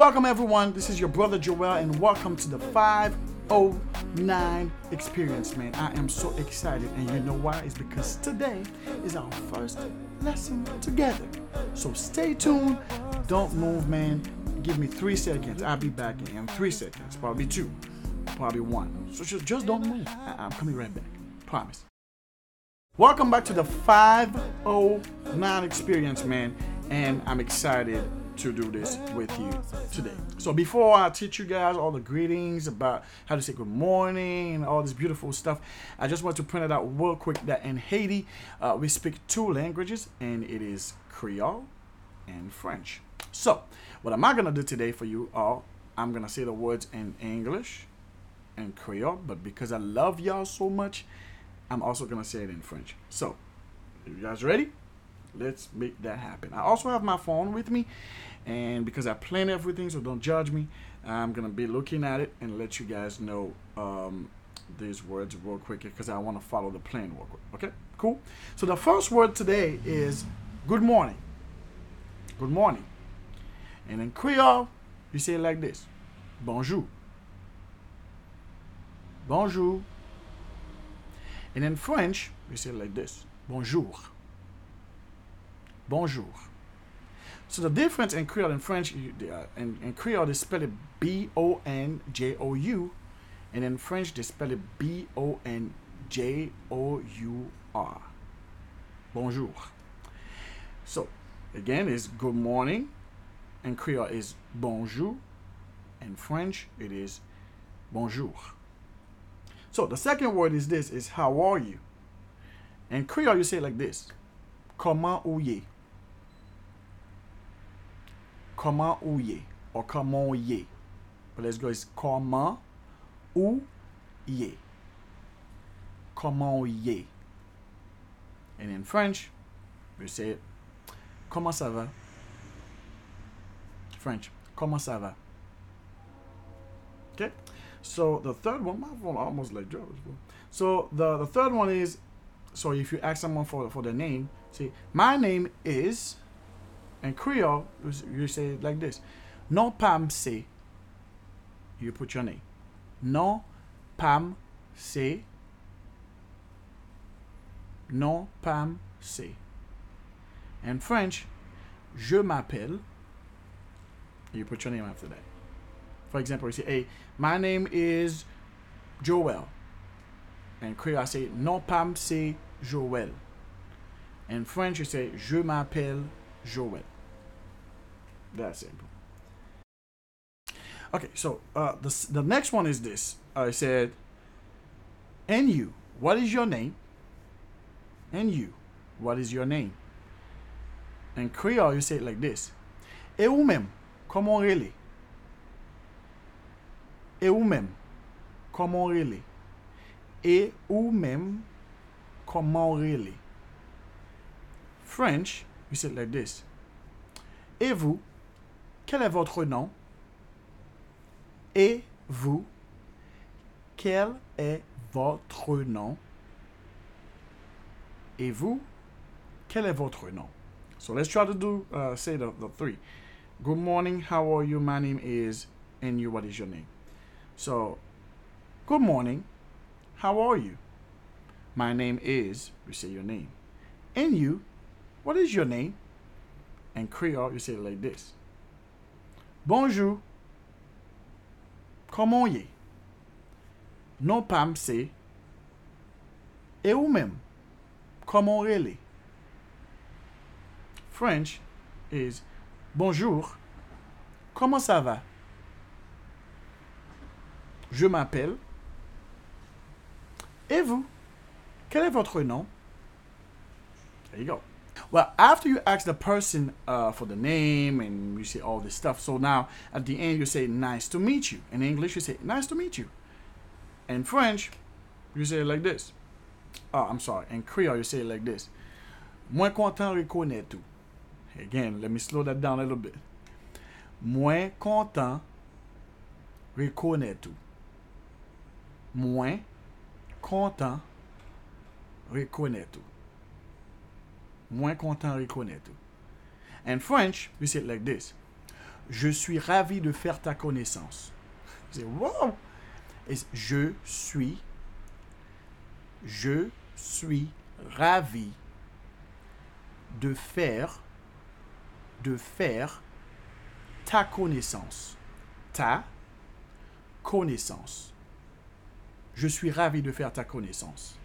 Welcome, everyone. This is your brother Joel, and welcome to the 509 experience, man. I am so excited, and you know why? It's because today is our first lesson together. So stay tuned. Don't move, man. Give me three seconds. I'll be back in three seconds, probably two, probably one. So just, just don't move. I- I'm coming right back. Promise. Welcome back to the 509 experience, man. And I'm excited to do this with you today. So before I teach you guys all the greetings about how to say good morning and all this beautiful stuff, I just want to point it out real quick that in Haiti, uh, we speak two languages, and it is Creole and French. So what am I gonna do today for you all? I'm gonna say the words in English and Creole, but because I love y'all so much, I'm also gonna say it in French. So, you guys ready? Let's make that happen. I also have my phone with me, and because I plan everything, so don't judge me. I'm gonna be looking at it and let you guys know um, these words real quick because I want to follow the plan real quick. Okay, cool. So the first word today is good morning. Good morning. And in Creole, you say it like this: Bonjour. Bonjour. And in French, we say it like this bonjour. Bonjour. So the difference in Creole and French, are- in, in Creole, they spell it B O N J O U, and in French, they spell it B O N J O U R. Bonjour. So again, is good morning. In Creole, is bonjour. In French, it is bonjour. So the second word is this: is how are you? In Creole, you say like this: Comment ou ye? Comment ou ye? Or comment ye? But let's go. It's comment ou ye? Comment ye? And in French, we say Comment ça va? French: Comment ça va? Okay. So the third one, my phone almost like Joe's. So the the third one is, so if you ask someone for for the name, say my name is, in Creole you say it like this, non pam se. You put your name, non pam se. Non pam se. In French, je m'appelle. You put your name after that. For example, you say, hey, my name is Joel. In Creole, I say, non pam c'est Joel. In French, you say, je m'appelle Joel. That's simple. Okay, so uh, the, the next one is this. I said, and you, what is your name? And you, what is your name? In Creole, you say it like this. Et ou même, comment rele? Et ou même, comment rele? Et ou même, comment rele? French, say it like this. Et vous, quel est votre nom? Et vous, quel est votre nom? Et vous, quel est votre nom? So let's try to do, uh, say the, the three. Good morning, how are you? My name is, and you, what is your name? So, good morning, how are you? My name is, we say your name. And you, what is your name? In Creole, you say it like this. Bonjour. Comment y est? Non pas c'est. Et ou même? Comment rele? French is Bonjour. Comment ça va? Je m'appelle. Et vous? Quel est votre nom? There you go. Well, after you ask the person uh, for the name and you say all this stuff, so now at the end you say nice to meet you. In English you say nice to meet you. In French, you say it like this. Oh, I'm sorry. In Creole you say it like this. Moins content reconnaître tout. Again, let me slow that down a little bit. Moins content reconnaître tout. Moins content reconnaître tout. Moins content reconnaître tout. In French, we say it like this. Je suis ravi de faire ta connaissance. You say, wow. Je suis. Je suis ravi de faire. De faire ta connaissance. Ta connaissance. Je suis ravi de faire ta connaissance.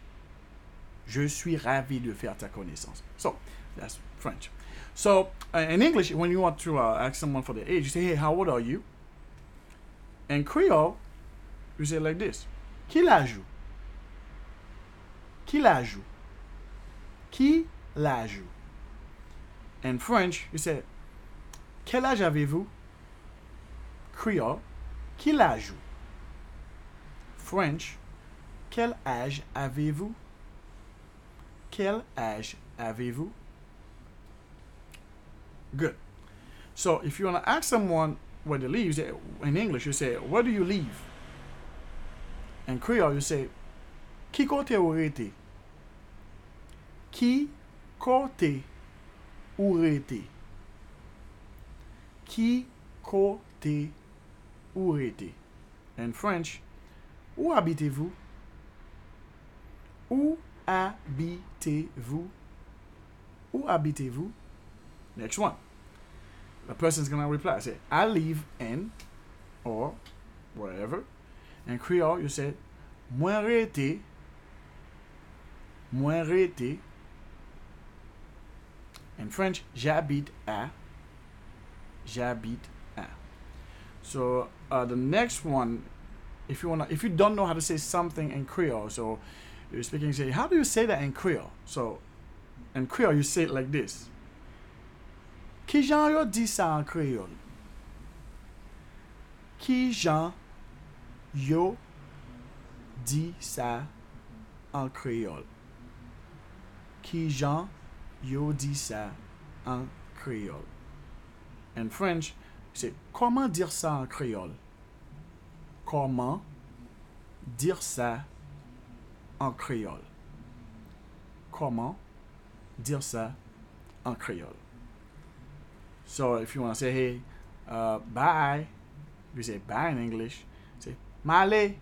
Je suis ravi de faire ta connaissance. So, that's French. So, uh, in English, when you want to uh, ask someone for the age, you say, hey, how old are you? In Creole, you say like this. Quel âge? Quel âge? Qui l'âge? In French, you say, quel âge avez-vous? Creole, quel âge? French, quel âge avez-vous? Quel âge avez-vous? Good. So if you want to ask someone where they live, in English, you say, where do you live? In Creole, you say, qui côté rete? Qui côté rete? Qui côté rete? In French, où habitez-vous? Où habitez-vous? Où habitez-vous? Next one. The person's gonna reply. Say, I live in or wherever. In Creole, you say, Moi rete. Moi rete. In French, j'habite à. J'habite à. So uh, the next one, if you wanna, if you don't know how to say something in Creole, so you're speaking, say, how do you say that in Creole? So in Creole, you say it like this. Ki jan yo di sa en créole? Ki jan yo di sa en créole? Ki jan yo di sa en créole? In French, c'est comment dire ça en créole? Comment dire ça en créole? Comment dire ça en créole? So if you want to say, hey, uh, bye, you say bye in English. Say male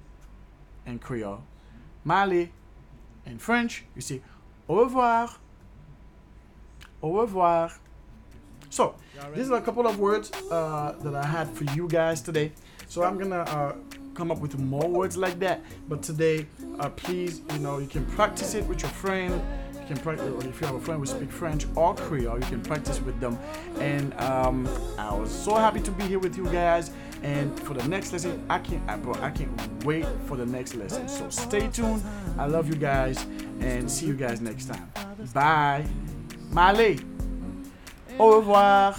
in Creole. Male in French, you say au revoir. Au revoir. So, these are a couple of words uh, that I had for you guys today. So I'm gonna uh, come up with more words like that. But today, uh, please, you know, you can practice it with your friend. You can practice, or if you have a friend who speaks French or Creole, you can practice with them. And um, I was so happy to be here with you guys. And for the next lesson, I can't, I, bro, I can't wait for the next lesson. So stay tuned. I love you guys, and see you guys next time. Bye. Male. Au revoir.